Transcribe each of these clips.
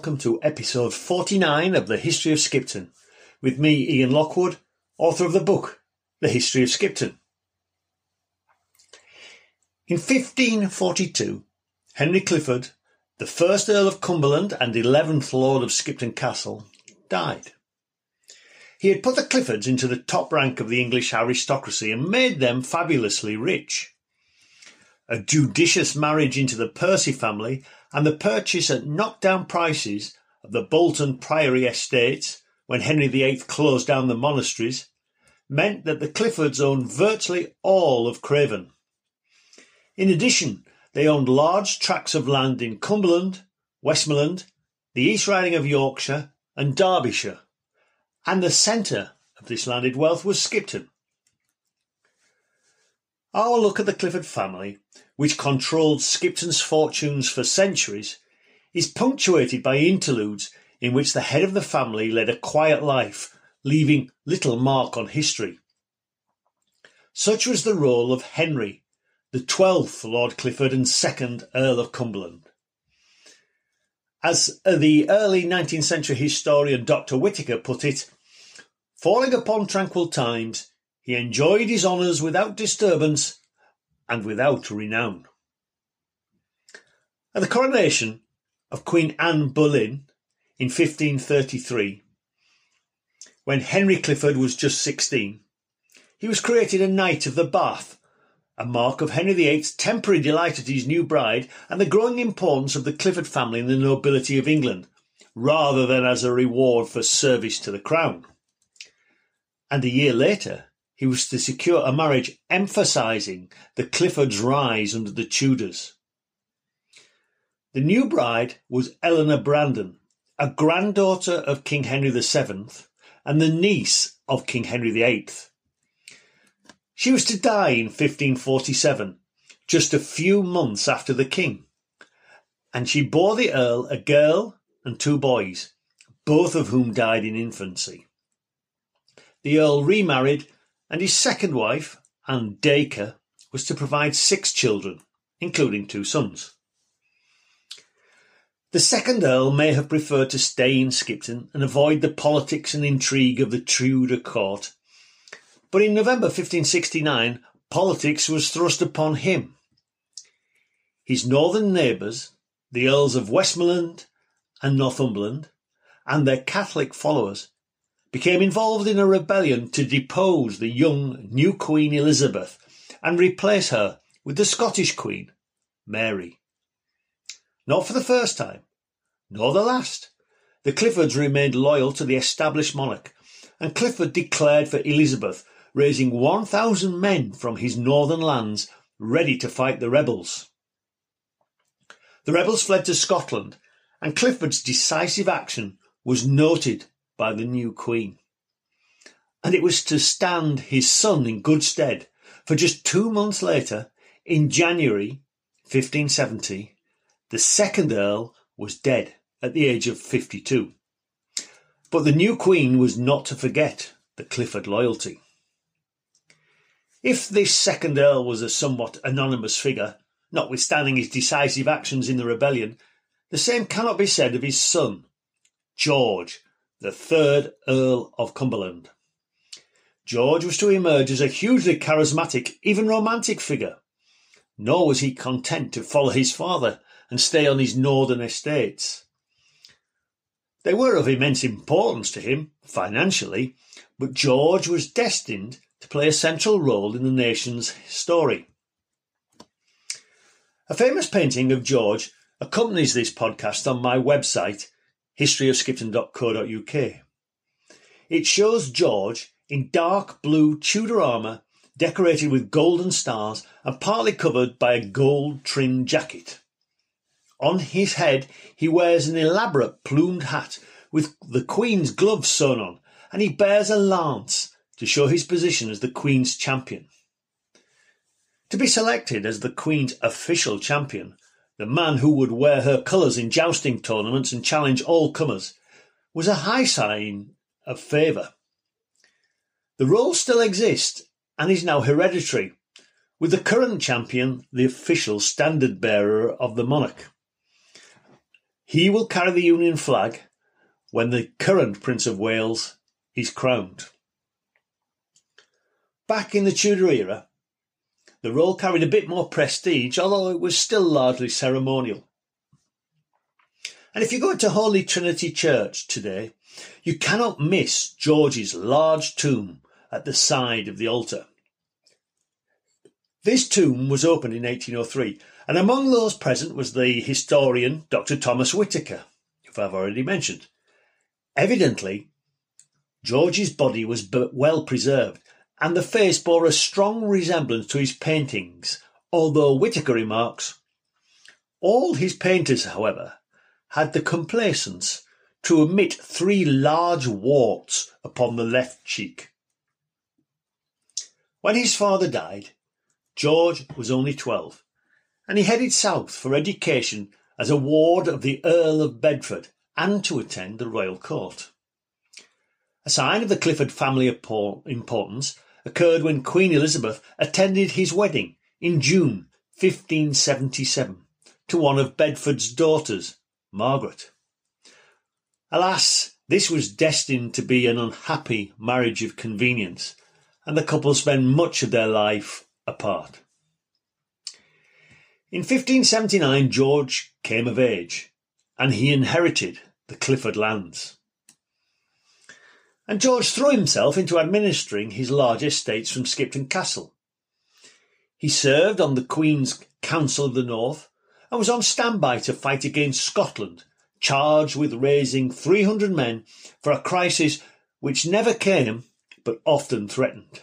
Welcome to episode 49 of the History of Skipton, with me, Ian Lockwood, author of the book, The History of Skipton. In 1542, Henry Clifford, the first Earl of Cumberland and 11th Lord of Skipton Castle, died. He had put the Cliffords into the top rank of the English aristocracy and made them fabulously rich. A judicious marriage into the Percy family and the purchase at knockdown prices of the Bolton Priory estates when Henry VIII closed down the monasteries meant that the Cliffords owned virtually all of Craven. In addition, they owned large tracts of land in Cumberland, Westmoreland, the East Riding of Yorkshire, and Derbyshire, and the centre of this landed wealth was Skipton. Our look at the Clifford family, which controlled Skipton's fortunes for centuries, is punctuated by interludes in which the head of the family led a quiet life, leaving little mark on history. Such was the role of Henry, the twelfth Lord Clifford and second Earl of Cumberland. As the early 19th century historian Dr. Whitaker put it, falling upon tranquil times, he enjoyed his honours without disturbance and without renown. At the coronation of Queen Anne Boleyn in 1533, when Henry Clifford was just 16, he was created a Knight of the Bath, a mark of Henry VIII's temporary delight at his new bride and the growing importance of the Clifford family in the nobility of England, rather than as a reward for service to the crown. And a year later, he was to secure a marriage emphasising the Cliffords' rise under the Tudors. The new bride was Eleanor Brandon, a granddaughter of King Henry VII and the niece of King Henry VIII. She was to die in 1547, just a few months after the king, and she bore the earl a girl and two boys, both of whom died in infancy. The earl remarried, and his second wife, Anne Dacre, was to provide six children, including two sons. The second Earl may have preferred to stay in Skipton and avoid the politics and intrigue of the Tudor court, but in November 1569 politics was thrust upon him. His northern neighbours, the Earls of Westmoreland and Northumberland, and their Catholic followers, became involved in a rebellion to depose the young new Queen Elizabeth and replace her with the Scottish Queen, Mary. Not for the first time, nor the last. The Cliffords remained loyal to the established monarch, and Clifford declared for Elizabeth, raising 1,000 men from his northern lands ready to fight the rebels. The rebels fled to Scotland, and Clifford's decisive action was noted by the new queen. And it was to stand his son in good stead, for just two months later, in January 1570, the second Earl was dead at the age of 52. But the new queen was not to forget the Clifford loyalty. If this second Earl was a somewhat anonymous figure, notwithstanding his decisive actions in the rebellion, the same cannot be said of his son, George, the third Earl of Cumberland. George was to emerge as a hugely charismatic, even romantic figure. Nor was he content to follow his father and stay on his northern estates. They were of immense importance to him, financially, but George was destined to play a central role in the nation's story. A famous painting of George accompanies this podcast on my website, historyofskipton.co.uk. It shows George in dark blue Tudor armour decorated with golden stars and partly covered by a gold trimmed jacket. On his head he wears an elaborate plumed hat with the Queen's gloves sewn on, and he bears a lance to show his position as the Queen's champion. To be selected as the Queen's official champion, the man who would wear her colours in jousting tournaments and challenge all comers, was a high sign of favour. The role still exists and is now hereditary, with the current champion the official standard bearer of the monarch. He will carry the Union flag when the current Prince of Wales is crowned. Back in the Tudor era, the role carried a bit more prestige, although it was still largely ceremonial. And if you go to Holy Trinity Church today, you cannot miss George's large tomb at the side of the altar. This tomb was opened in 1803, and among those present was the historian Dr. Thomas Whitaker, who I've already mentioned. Evidently, George's body was well preserved, and the face bore a strong resemblance to his paintings, although Whitaker remarks, all his painters, however, had the complacence to omit three large warts upon the left cheek. When his father died, George was only twelve, and he headed south for education as a ward of the Earl of Bedford and to attend the royal court. A sign of the Clifford family of importance occurred when Queen Elizabeth attended his wedding in June 1577 to one of Bedford's daughters, Margaret. Alas, this was destined to be an unhappy marriage of convenience, and the couple spent much of their life apart. In 1579, George came of age, and he inherited the Clifford lands. And George threw himself into administering his large estates from Skipton Castle. He served on the Queen's Council of the North and was on standby to fight against Scotland, charged with raising 300 men for a crisis which never came but often threatened.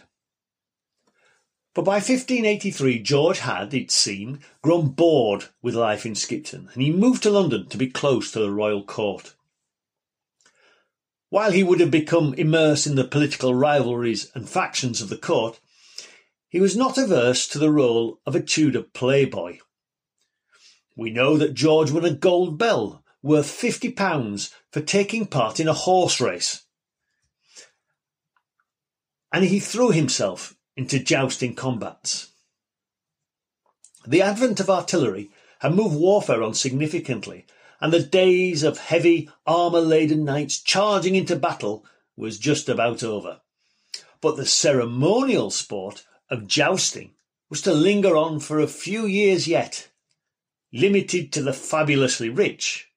But by 1583, George had, it seemed, grown bored with life in Skipton, and he moved to London to be close to the royal court. While he would have become immersed in the political rivalries and factions of the court, he was not averse to the role of a Tudor playboy. We know that George won a gold bell worth £50 for taking part in a horse race. And he threw himself into jousting combats. The advent of artillery had moved warfare on significantly, and the days of heavy armour-laden knights charging into battle was just about over. But the ceremonial sport of jousting was to linger on for a few years yet, limited to the fabulously rich.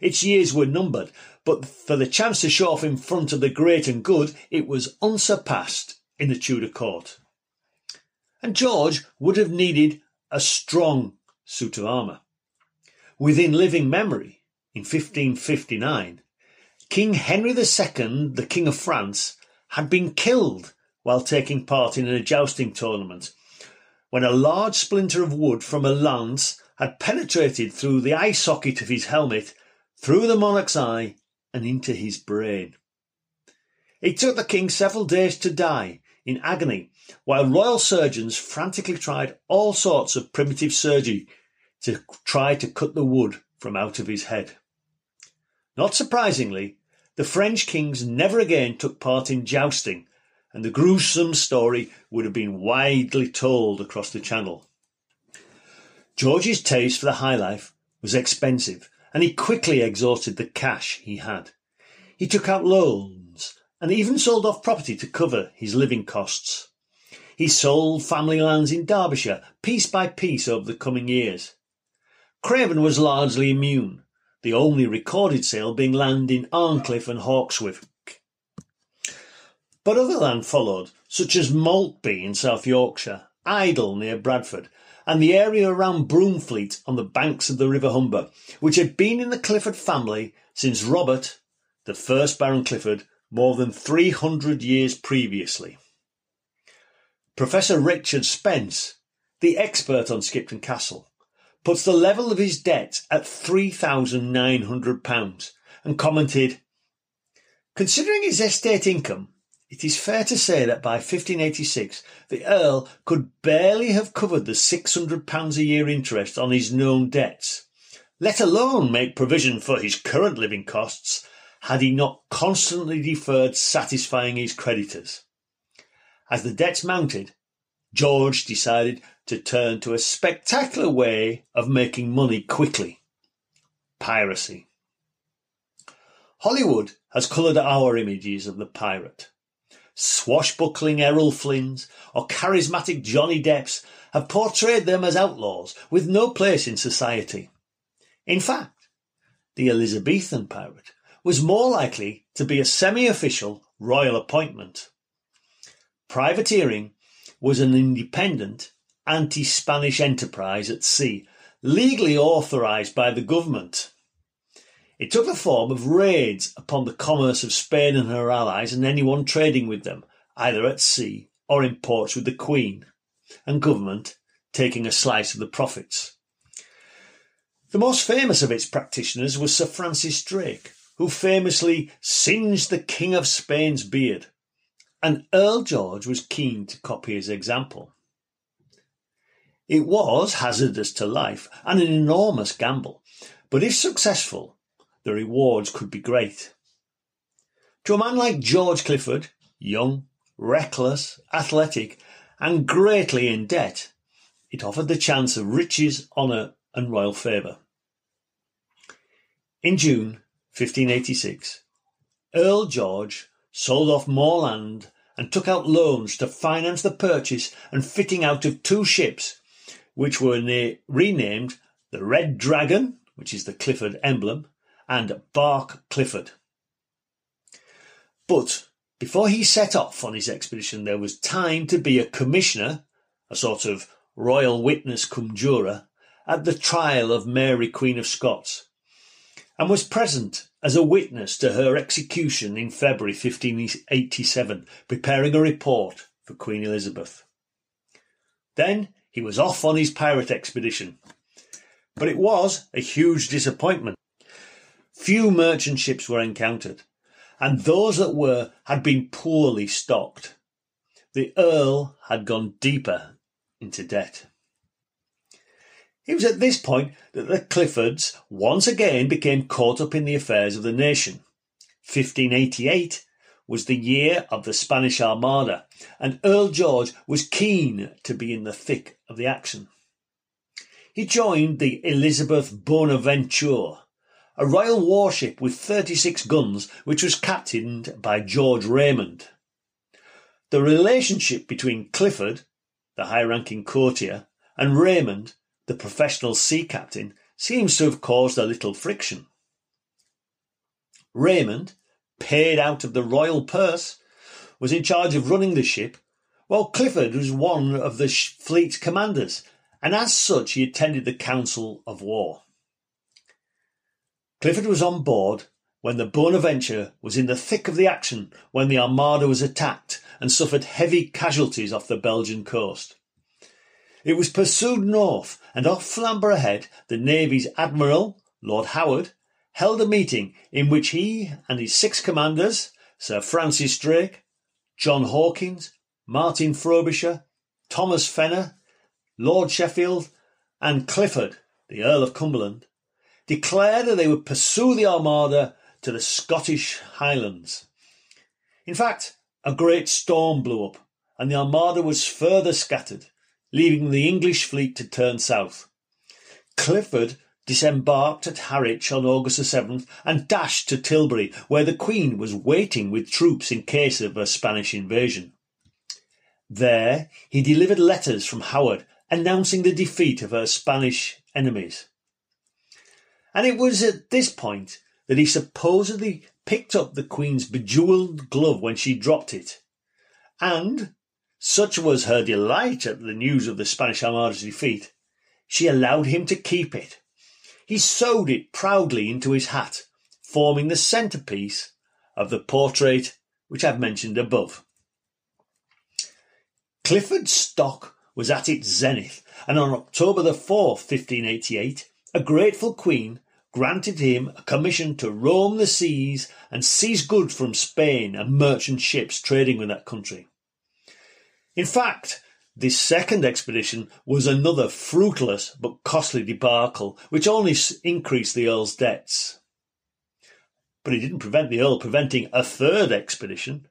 Its years were numbered, but for the chance to show off in front of the great and good, it was unsurpassed in the Tudor court. And George would have needed a strong suit of armour. Within living memory, in 1559, King Henry II, the King of France, had been killed while taking part in a jousting tournament when a large splinter of wood from a lance had penetrated through the eye socket of his helmet, through the monarch's eye, and into his brain. It took the king several days to die, in agony, while royal surgeons frantically tried all sorts of primitive surgery to try to cut the wood from out of his head. Not surprisingly, the French kings never again took part in jousting, and the gruesome story would have been widely told across the Channel. George's taste for the high life was expensive, and he quickly exhausted the cash he had. He took out loans and even sold off property to cover his living costs. He sold family lands in Derbyshire piece by piece over the coming years. Craven was largely immune, the only recorded sale being land in Arncliffe and Hawkswick. But other land followed, such as Maltby in South Yorkshire, Idle near Bradford, and the area around Broomfleet on the banks of the River Humber, which had been in the Clifford family since Robert, the first Baron Clifford, more than 300 years previously. Professor Richard Spence, the expert on Skipton Castle, puts the level of his debt at £3,900 and commented, Considering his estate income, it is fair to say that by 1586 the Earl could barely have covered the £600 a year interest on his known debts, let alone make provision for his current living costs, had he not constantly deferred satisfying his creditors. As the debts mounted, George decided to turn to a spectacular way of making money quickly piracy. Hollywood has coloured our images of the pirate. Swashbuckling Errol Flynns or charismatic Johnny Depps have portrayed them as outlaws with no place in society. In fact, the Elizabethan pirate was more likely to be a semi-official royal appointment. Privateering was an independent anti-Spanish enterprise at sea, legally authorised by the government. It took the form of raids upon the commerce of Spain and her allies and anyone trading with them, either at sea or in ports with the Queen, and government taking a slice of the profits. The most famous of its practitioners was Sir Francis Drake, who famously singed the King of Spain's beard, and Earl George was keen to copy his example. It was hazardous to life and an enormous gamble, but if successful, the rewards could be great. To a man like George Clifford, young, reckless, athletic, and greatly in debt, it offered the chance of riches, honour, and royal favour. In June 1586, Earl George sold off more land and took out loans to finance the purchase and fitting out of two ships which were na- renamed the Red Dragon, which is the Clifford emblem, and Bark Clifford. But before he set off on his expedition, there was time to be a commissioner, a sort of royal witness cum juror, at the trial of Mary Queen of Scots, and was present as a witness to her execution in February 1587, preparing a report for Queen Elizabeth. Then he was off on his pirate expedition. But it was a huge disappointment. Few merchant ships were encountered, and those that were had been poorly stocked. The Earl had gone deeper into debt. It was at this point that the Cliffords once again became caught up in the affairs of the nation. 1588 was the year of the Spanish Armada, and Earl George was keen to be in the thick of the action. He joined the Elizabeth Bonaventure, a royal warship with 36 guns, which was captained by George Raymond. The relationship between Clifford, the high ranking courtier, and Raymond, the professional sea captain, seems to have caused a little friction. Raymond paid out of the royal purse, was in charge of running the ship, while Clifford was one of the fleet's commanders, and as such he attended the council of war. Clifford was on board when the Bonaventure was in the thick of the action when the Armada was attacked and suffered heavy casualties off the Belgian coast. It was pursued north, and off Flamborough Head, the Navy's Admiral, Lord Howard, held a meeting in which he and his six commanders, Sir Francis Drake, John Hawkins, Martin Frobisher, Thomas Fenner, Lord Sheffield, and Clifford, the Earl of Cumberland, declared that they would pursue the Armada to the Scottish Highlands. In fact, a great storm blew up, and the Armada was further scattered, leaving the English fleet to turn south. Clifford disembarked at Harwich on August the 7th and dashed to Tilbury, where the Queen was waiting with troops in case of a Spanish invasion. There he delivered letters from Howard announcing the defeat of her Spanish enemies. And it was at this point that he supposedly picked up the Queen's bejewelled glove when she dropped it. And, such was her delight at the news of the Spanish Armada's defeat, she allowed him to keep it. He sewed it proudly into his hat, forming the centrepiece of the portrait which I've mentioned above. Clifford's stock was at its zenith, and on October the 4th, 1588, a grateful queen granted him a commission to roam the seas and seize goods from Spain and merchant ships trading with that country. In fact, this second expedition was another fruitless but costly debacle, which only increased the Earl's debts. But it didn't prevent the Earl preventing a third expedition.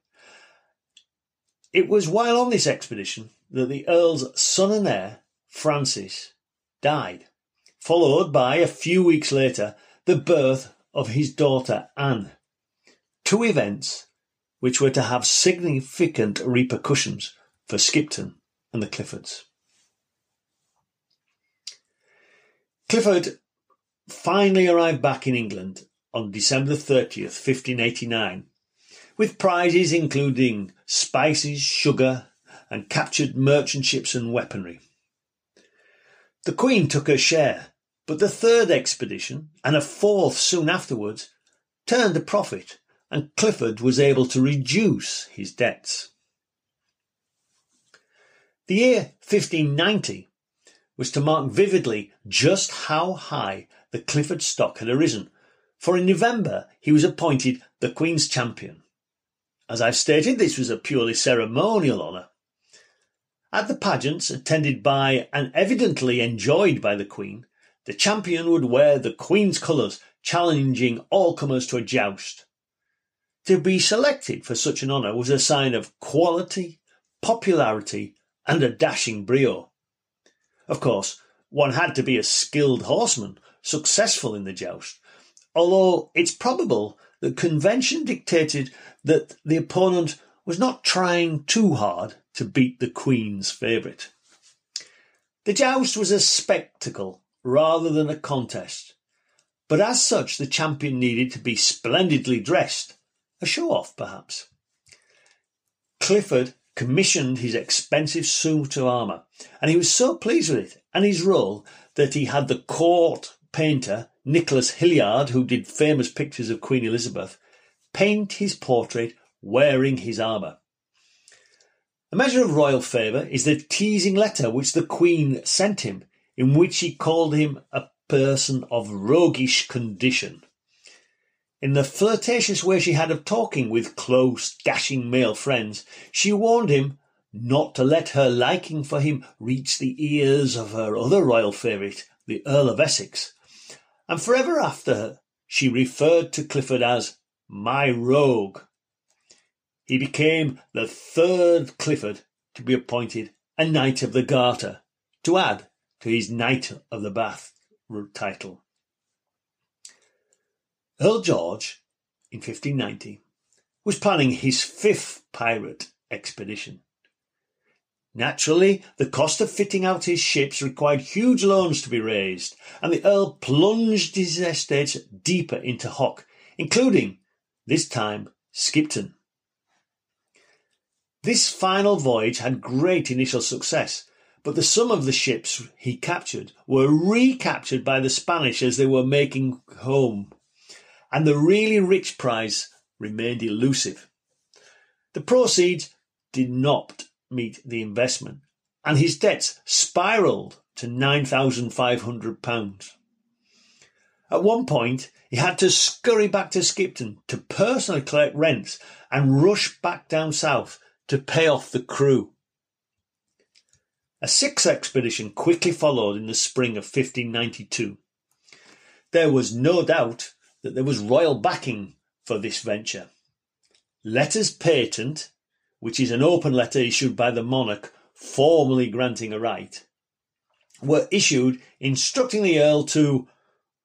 It was while on this expedition that the Earl's son and heir, Francis, died, followed by, a few weeks later, the birth of his daughter Anne. Two events which were to have significant repercussions for Skipton and the Cliffords. Clifford finally arrived back in England on December 30th, 1589, with prizes including spices, sugar, and captured merchant ships and weaponry. The Queen took her share, but the third expedition, and a fourth soon afterwards, turned a profit, and Clifford was able to reduce his debts. The year 1590 was to mark vividly just how high the Clifford stock had arisen, for in November he was appointed the Queen's champion. As I've stated, this was a purely ceremonial honour. At the pageants, attended by and evidently enjoyed by the Queen, the champion would wear the Queen's colours, challenging all comers to a joust. To be selected for such an honour was a sign of quality, popularity, and a dashing brio. Of course, one had to be a skilled horseman, successful in the joust, although it's probable that convention dictated that the opponent was not trying too hard to beat the Queen's favourite. The joust was a spectacle rather than a contest, but as such the champion needed to be splendidly dressed, a show off perhaps. Clifford commissioned his expensive suit of armour, and he was so pleased with it and his role that he had the court painter Nicholas Hilliard, who did famous pictures of Queen Elizabeth, paint his portrait wearing his armour. A measure of royal favour is the teasing letter which the Queen sent him, in which she called him a person of roguish condition. In the flirtatious way she had of talking with close, dashing male friends, she warned him not to let her liking for him reach the ears of her other royal favourite, the Earl of Essex, and forever after she referred to Clifford as my rogue. He became the third Clifford to be appointed a Knight of the Garter, to add to his Knight of the Bath title. Earl George, in 1590, was planning his fifth pirate expedition. Naturally, the cost of fitting out his ships required huge loans to be raised, and the Earl plunged his estates deeper into hock, including, this time, Skipton. This final voyage had great initial success, but the some of the ships he captured were recaptured by the Spanish as they were making home and the really rich prize remained elusive. The proceeds did not meet the investment, and his debts spiralled to £9,500. At one point, he had to scurry back to Skipton to personally collect rents and rush back down south to pay off the crew. A sixth expedition quickly followed in the spring of 1592. There was no doubt that there was royal backing for this venture. Letters patent, which is an open letter issued by the monarch formally granting a right, were issued instructing the Earl to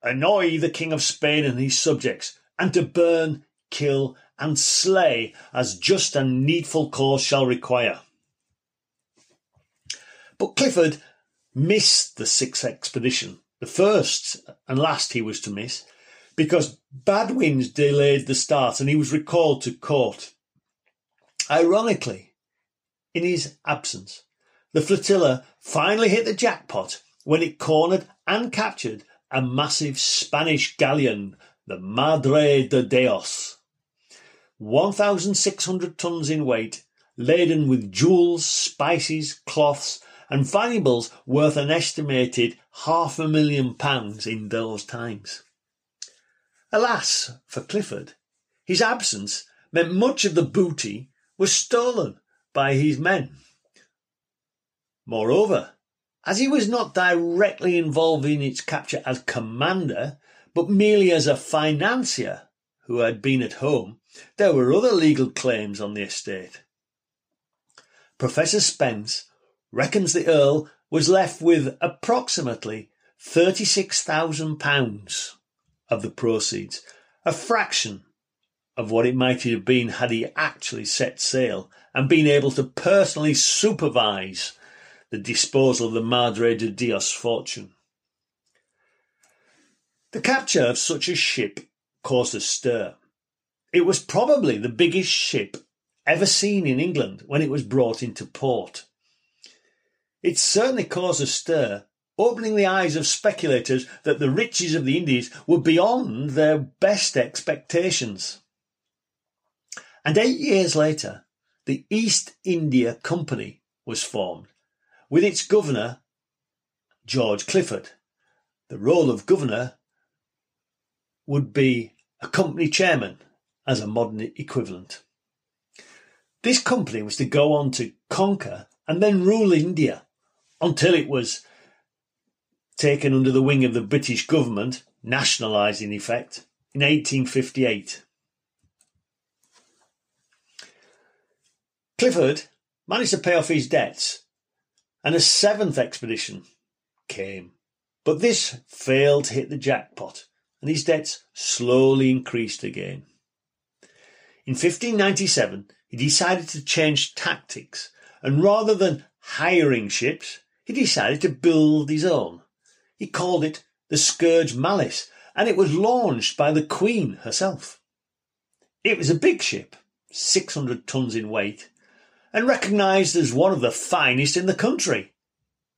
annoy the King of Spain and his subjects, and to burn, kill, and slay as just and needful cause shall require. But Clifford missed the sixth expedition, the first and last he was to miss, because bad winds delayed the start and he was recalled to court. Ironically, in his absence, the flotilla finally hit the jackpot when it cornered and captured a massive Spanish galleon, the Madre de Dios. 1,600 tons in weight, laden with jewels, spices, cloths, and valuables worth an estimated half a million pounds in those times. Alas for Clifford, his absence meant much of the booty was stolen by his men. Moreover, as he was not directly involved in its capture as commander, but merely as a financier who had been at home, there were other legal claims on the estate. Professor Spence reckons the Earl was left with approximately £36,000 of the proceeds, a fraction of what it might have been had he actually set sail and been able to personally supervise the disposal of the Madre de Dios fortune. The capture of such a ship caused a stir. It was probably the biggest ship ever seen in England when it was brought into port. It certainly caused a stir, opening the eyes of speculators that the riches of the Indies were beyond their best expectations. And eight years later, the East India Company was formed, with its governor, George Clifford. The role of governor would be a company chairman as a modern equivalent. This company was to go on to conquer and then rule India until it was taken under the wing of the British government, nationalised in effect, in 1858. Clifford managed to pay off his debts, and a seventh expedition came. But this failed to hit the jackpot, and his debts slowly increased again. In 1597, he decided to change tactics, and rather than hiring ships, he decided to build his own. He called it the Scourge Malice, and it was launched by the Queen herself. It was a big ship, 600 tons in weight, and recognised as one of the finest in the country,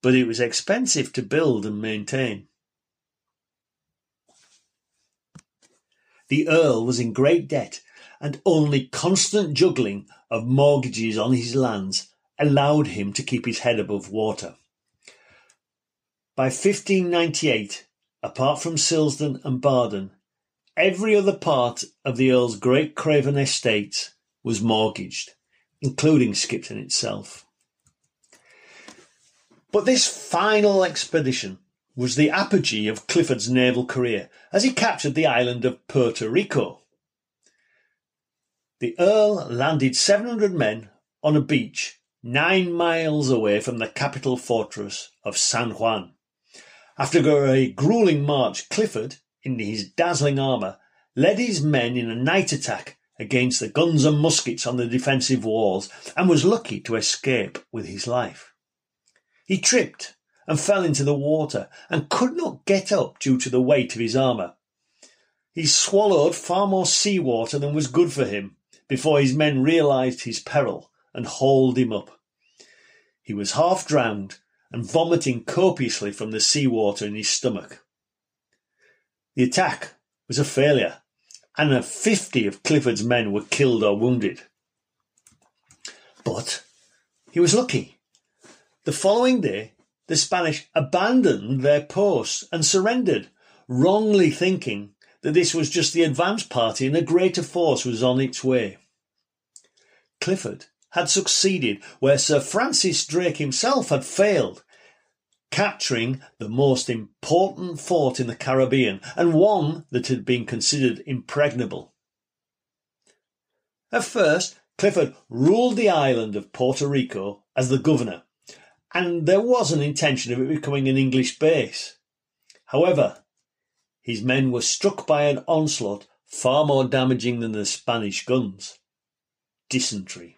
but it was expensive to build and maintain. The Earl was in great debt, and only constant juggling of mortgages on his lands allowed him to keep his head above water. By 1598, apart from Silsden and Barden, every other part of the Earl's great Craven estate was mortgaged including Skipton itself. But this final expedition was the apogee of Clifford's naval career as he captured the island of Puerto Rico. The Earl landed 700 men on a beach nine miles away from the capital fortress of San Juan. After a grueling march, Clifford, in his dazzling armour, led his men in a night attack against the guns and muskets on the defensive walls and was lucky to escape with his life. He tripped and fell into the water and could not get up due to the weight of his armour. He swallowed far more sea water than was good for him before his men realised his peril and hauled him up. He was half drowned and vomiting copiously from the sea water in his stomach. The attack was a failure and 50 of Clifford's men were killed or wounded. But he was lucky. The following day, the Spanish abandoned their posts and surrendered, wrongly thinking that this was just the advance party and a greater force was on its way. Clifford had succeeded where Sir Francis Drake himself had failed capturing the most important fort in the Caribbean and one that had been considered impregnable. At first, Clifford ruled the island of Puerto Rico as the governor, and there was an intention of it becoming an English base. However, his men were struck by an onslaught far more damaging than the Spanish guns dysentery.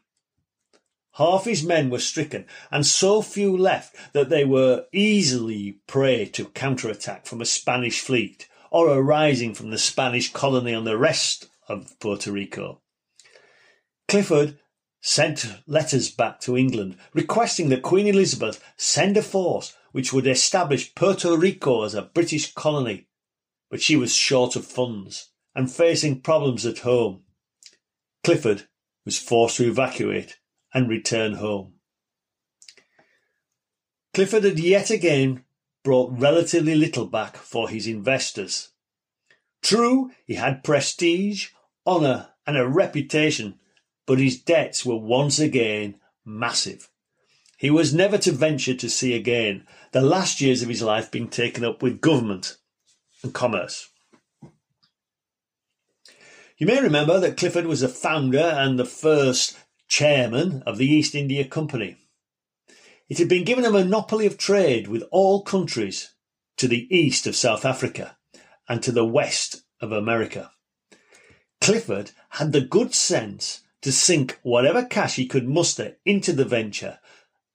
Half his men were stricken, and so few left that they were easily prey to counterattack from a Spanish fleet or arising from the Spanish colony on the rest of Puerto Rico. Clifford sent letters back to England requesting that Queen Elizabeth send a force which would establish Puerto Rico as a British colony, but she was short of funds and facing problems at home. Clifford was forced to evacuate and return home. Clifford had yet again brought relatively little back for his investors. True, he had prestige, honour, and a reputation, but his debts were once again massive. He was never to venture to sea again, the last years of his life being taken up with government and commerce. You may remember that Clifford was the founder and the first chairman of the East India Company. It had been given a monopoly of trade with all countries to the east of South Africa and to the west of America. Clifford had the good sense to sink whatever cash he could muster into the venture,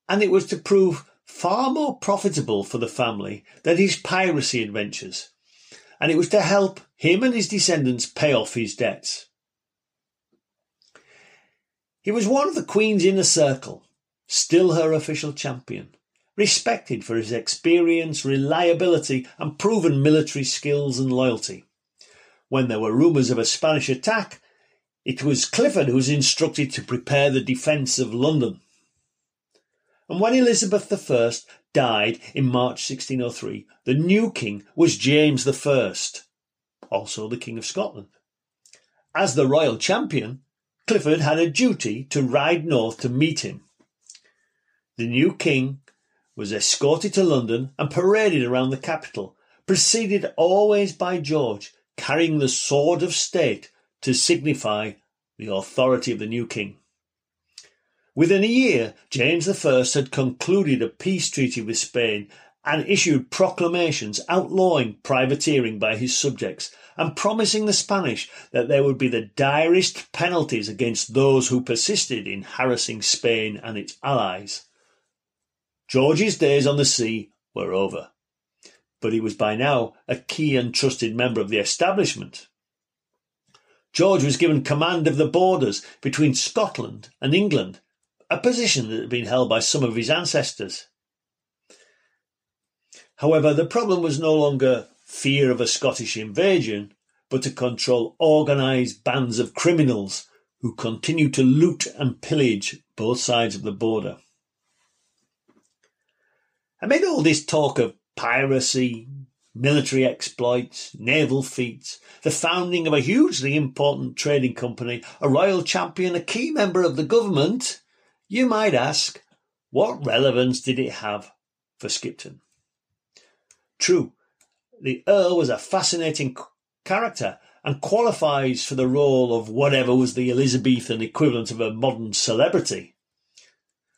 and it was to prove far more profitable for the family than his piracy adventures, and it was to help him and his descendants pay off his debts. He was one of the Queen's inner circle, still her official champion, respected for his experience, reliability, and proven military skills and loyalty. When there were rumours of a Spanish attack, it was Clifford who was instructed to prepare the defence of London. And when Elizabeth I died in March 1603, the new king was James I, also the King of Scotland. As the royal champion, Clifford had a duty to ride north to meet him. The new king was escorted to London and paraded around the capital, preceded always by George, carrying the sword of state to signify the authority of the new king. Within a year, James I had concluded a peace treaty with Spain and issued proclamations outlawing privateering by his subjects and promising the Spanish that there would be the direst penalties against those who persisted in harassing Spain and its allies. George's days on the sea were over, but he was by now a key and trusted member of the establishment. George was given command of the borders between Scotland and England, a position that had been held by some of his ancestors. However, the problem was no longer fear of a Scottish invasion, but to control organised bands of criminals who continued to loot and pillage both sides of the border. Amid all this talk of piracy, military exploits, naval feats, the founding of a hugely important trading company, a royal champion, a key member of the government, you might ask, what relevance did it have for Skipton? True, the Earl was a fascinating character and qualifies for the role of whatever was the Elizabethan equivalent of a modern celebrity.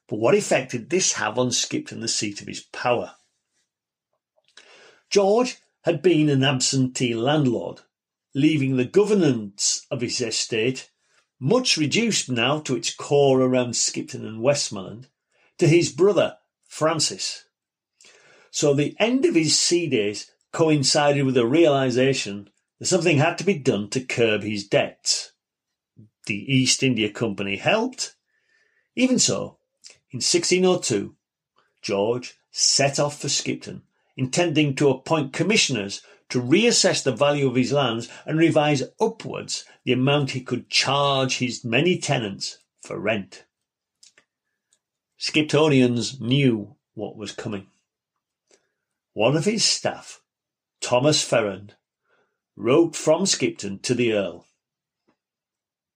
But what effect did this have on Skipton, the seat of his power? George had been an absentee landlord, leaving the governance of his estate, much reduced now to its core around Skipton and Westmoreland, to his brother Francis. So the end of his sea days coincided with a realization that something had to be done to curb his debts. The East India Company helped. Even so, in 1602, George set off for Skipton, intending to appoint commissioners to reassess the value of his lands and revise upwards the amount he could charge his many tenants for rent. Skiptonians knew what was coming. One of his staff Thomas Ferrand, wrote from Skipton to the Earl.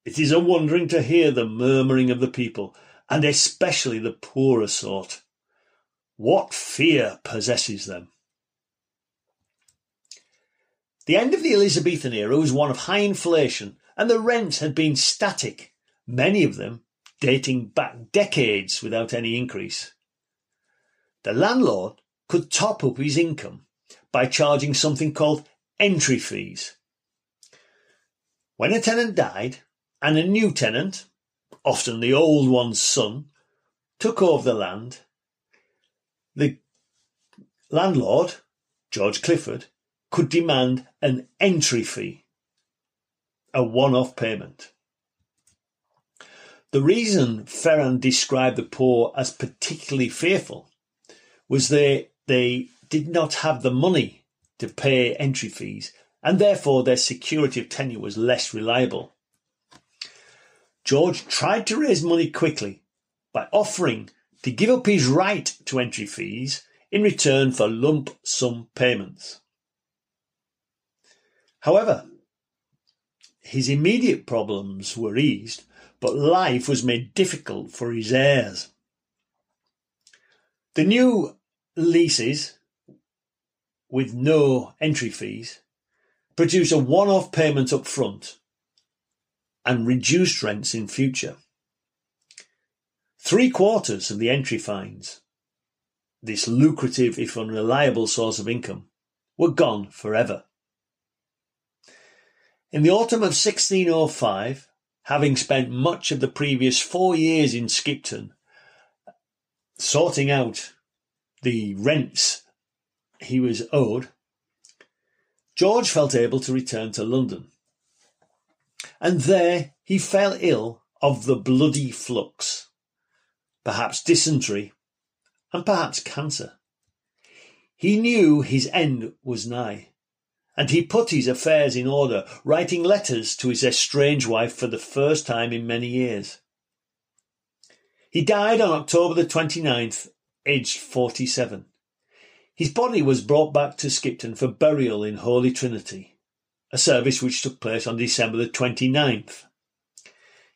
It is a wondering to hear the murmuring of the people, and especially the poorer sort. What fear possesses them? The end of the Elizabethan era was one of high inflation, and the rents had been static, many of them dating back decades without any increase. The landlord could top up his income by charging something called entry fees. When a tenant died and a new tenant, often the old one's son, took over the land, the landlord, George Clifford, could demand an entry fee, a one off payment. The reason Ferrand described the poor as particularly fearful was they they did not have the money to pay entry fees, and therefore their security of tenure was less reliable. George tried to raise money quickly by offering to give up his right to entry fees in return for lump sum payments. However, his immediate problems were eased, but life was made difficult for his heirs. The new leases, with no entry fees, produce a one-off payment up front and reduced rents in future. Three quarters of the entry fines, this lucrative if unreliable source of income, were gone forever. In the autumn of 1605, having spent much of the previous four years in Skipton sorting out the rents he was owed, George felt able to return to London. And there he fell ill of the bloody flux, perhaps dysentery, and perhaps cancer. He knew his end was nigh, and he put his affairs in order, writing letters to his estranged wife for the first time in many years. He died on October the 29th, aged 47. His body was brought back to Skipton for burial in Holy Trinity, a service which took place on December the 29th.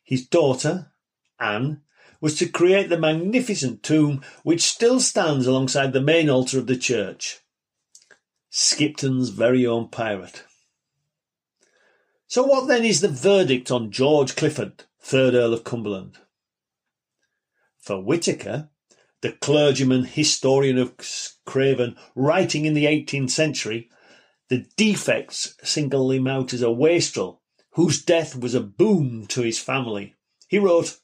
His daughter, Anne, was to create the magnificent tomb which still stands alongside the main altar of the church. Skipton's very own pirate. So what then is the verdict on George Clifford, 3rd Earl of Cumberland? For Whitaker, the clergyman historian of Craven, writing in the 18th century, the defects single him out as a wastrel whose death was a boon to his family. He wrote,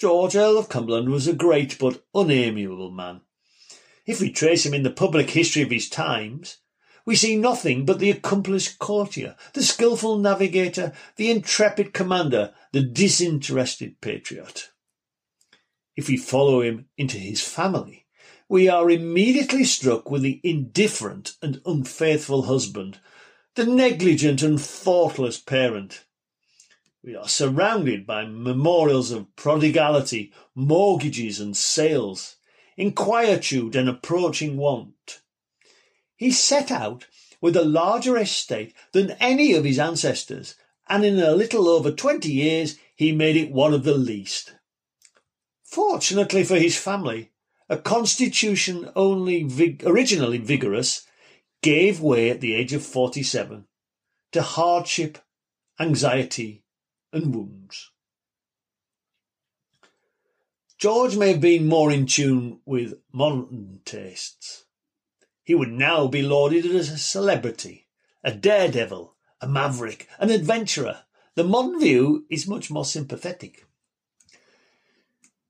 George Earl of Cumberland was a great but unamiable man. If we trace him in the public history of his times, we see nothing but the accomplished courtier, the skilful navigator, the intrepid commander, the disinterested patriot. If we follow him into his family, we are immediately struck with the indifferent and unfaithful husband, the negligent and thoughtless parent. We are surrounded by memorials of prodigality, mortgages and sales, inquietude and approaching want. He set out with a larger estate than any of his ancestors, and in a little over twenty years he made it one of the least. Fortunately for his family, a constitution only vig- originally vigorous gave way at the age of 47 to hardship, anxiety, and wounds. George may have been more in tune with modern tastes. He would now be lauded as a celebrity, a daredevil, a maverick, an adventurer. The modern view is much more sympathetic.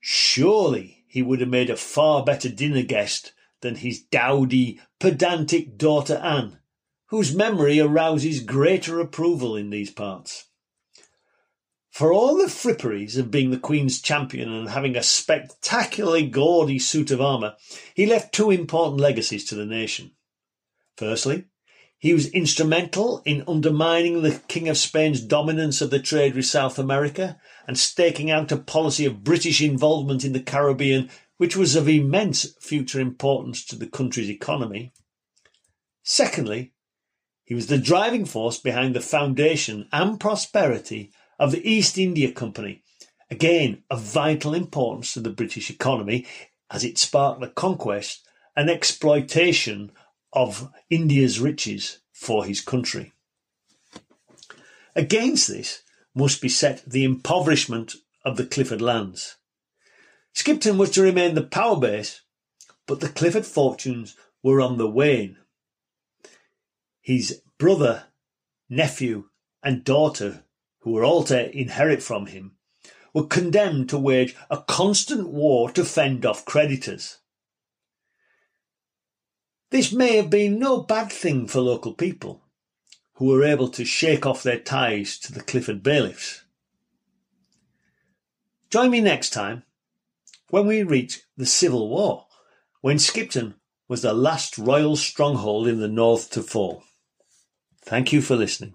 Surely he would have made a far better dinner guest than his dowdy, pedantic daughter Anne, whose memory arouses greater approval in these parts. For all the fripperies of being the Queen's champion and having a spectacularly gaudy suit of armour, he left two important legacies to the nation. Firstly, he was instrumental in undermining the King of Spain's dominance of the trade with South America and staking out a policy of British involvement in the Caribbean, which was of immense future importance to the country's economy. Secondly, he was the driving force behind the foundation and prosperity of the East India Company, again of vital importance to the British economy as it sparked the conquest and exploitation of India's riches for his country. Against this must be set the impoverishment of the Clifford lands. Skipton was to remain the power base, but the Clifford fortunes were on the wane. His brother, nephew, and daughter, who were all to inherit from him, were condemned to wage a constant war to fend off creditors. This may have been no bad thing for local people, who were able to shake off their ties to the Clifford bailiffs. Join me next time when we reach the Civil War, when Skipton was the last royal stronghold in the north to fall. Thank you for listening.